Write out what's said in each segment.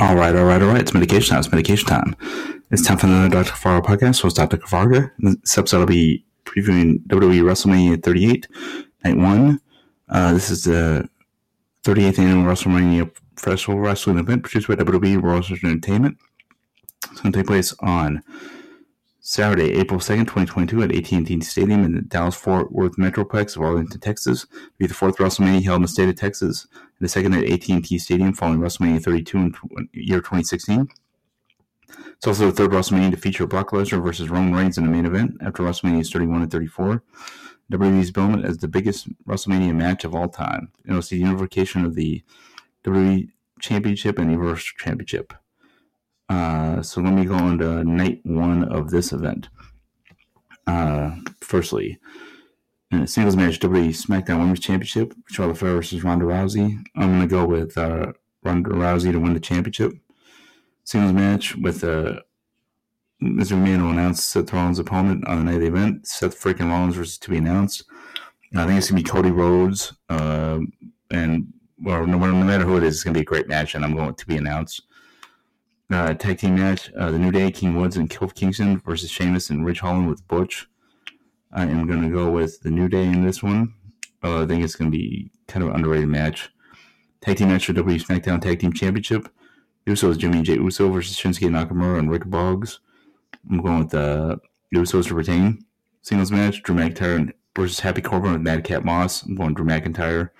All right, all right, all right. It's medication time. It's medication time. It's time for another Dr. Kavarga podcast. Host Dr. Kavarga. This episode will be previewing WWE WrestleMania 38, Night 1. Uh, this is the 38th annual WrestleMania Festival Wrestling event produced by WWE World Entertainment. It's going to take place on Saturday, April 2nd, 2022 at AT&T Stadium in the Dallas-Fort Worth Metroplex of Arlington, Texas. It'll be the fourth WrestleMania held in the state of Texas, and the second at AT&T Stadium following WrestleMania 32 in year 2016. It's also the third WrestleMania to feature Brock Lesnar versus Roman Reigns in the main event after WrestleMania 31 and 34. WWE's it as the biggest WrestleMania match of all time. And it'll see the unification of the WWE Championship and Universal Championship. Uh, so let me go on to night one of this event. Uh, firstly, a singles match, WWE SmackDown Women's Championship, Charlotte Flair versus Ronda Rousey. I'm going to go with uh, Ronda Rousey to win the championship. Singles match with uh, Mr. McMahon will announce Seth Rollins' opponent on the night of the event. Seth freaking Rollins versus to be announced. I think it's going to be Cody Rhodes. Uh, and well, no, no matter who it is, it's going to be a great match, and I'm going to be announced uh, tag team match. Uh, the New Day, King Woods and Kofi Kingston versus Sheamus and Ridge Holland with Butch. I am going to go with the New Day in this one. Uh, I think it's going to be kind of an underrated match. Tag team match for W SmackDown Tag Team Championship. Usos Jimmy Jey Uso versus Shinsuke Nakamura and Rick Boogs. I'm going with the Usos to retain. Singles match: Drew McIntyre versus Happy Corbin with Madcap Moss. I'm going Drew McIntyre.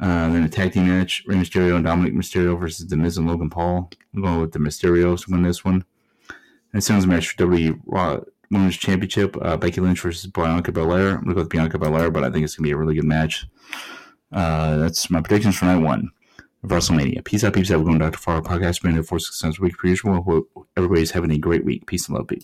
Uh, then a tag team match: Rey Mysterio and Dominic Mysterio versus The Miz and Logan Paul. I'm going with the Mysterios to win this one. And singles match for WWE Raw Women's Championship: uh, Becky Lynch versus Bianca Belair. I'm going to go with Bianca Belair, but I think it's going to be a really good match. Uh, that's my predictions for night one of WrestleMania. Peace out, peeps. Have a going Dr. Farr podcast. Been here for six times a week per usual. Hope everybody's having a great week. Peace and love, peeps.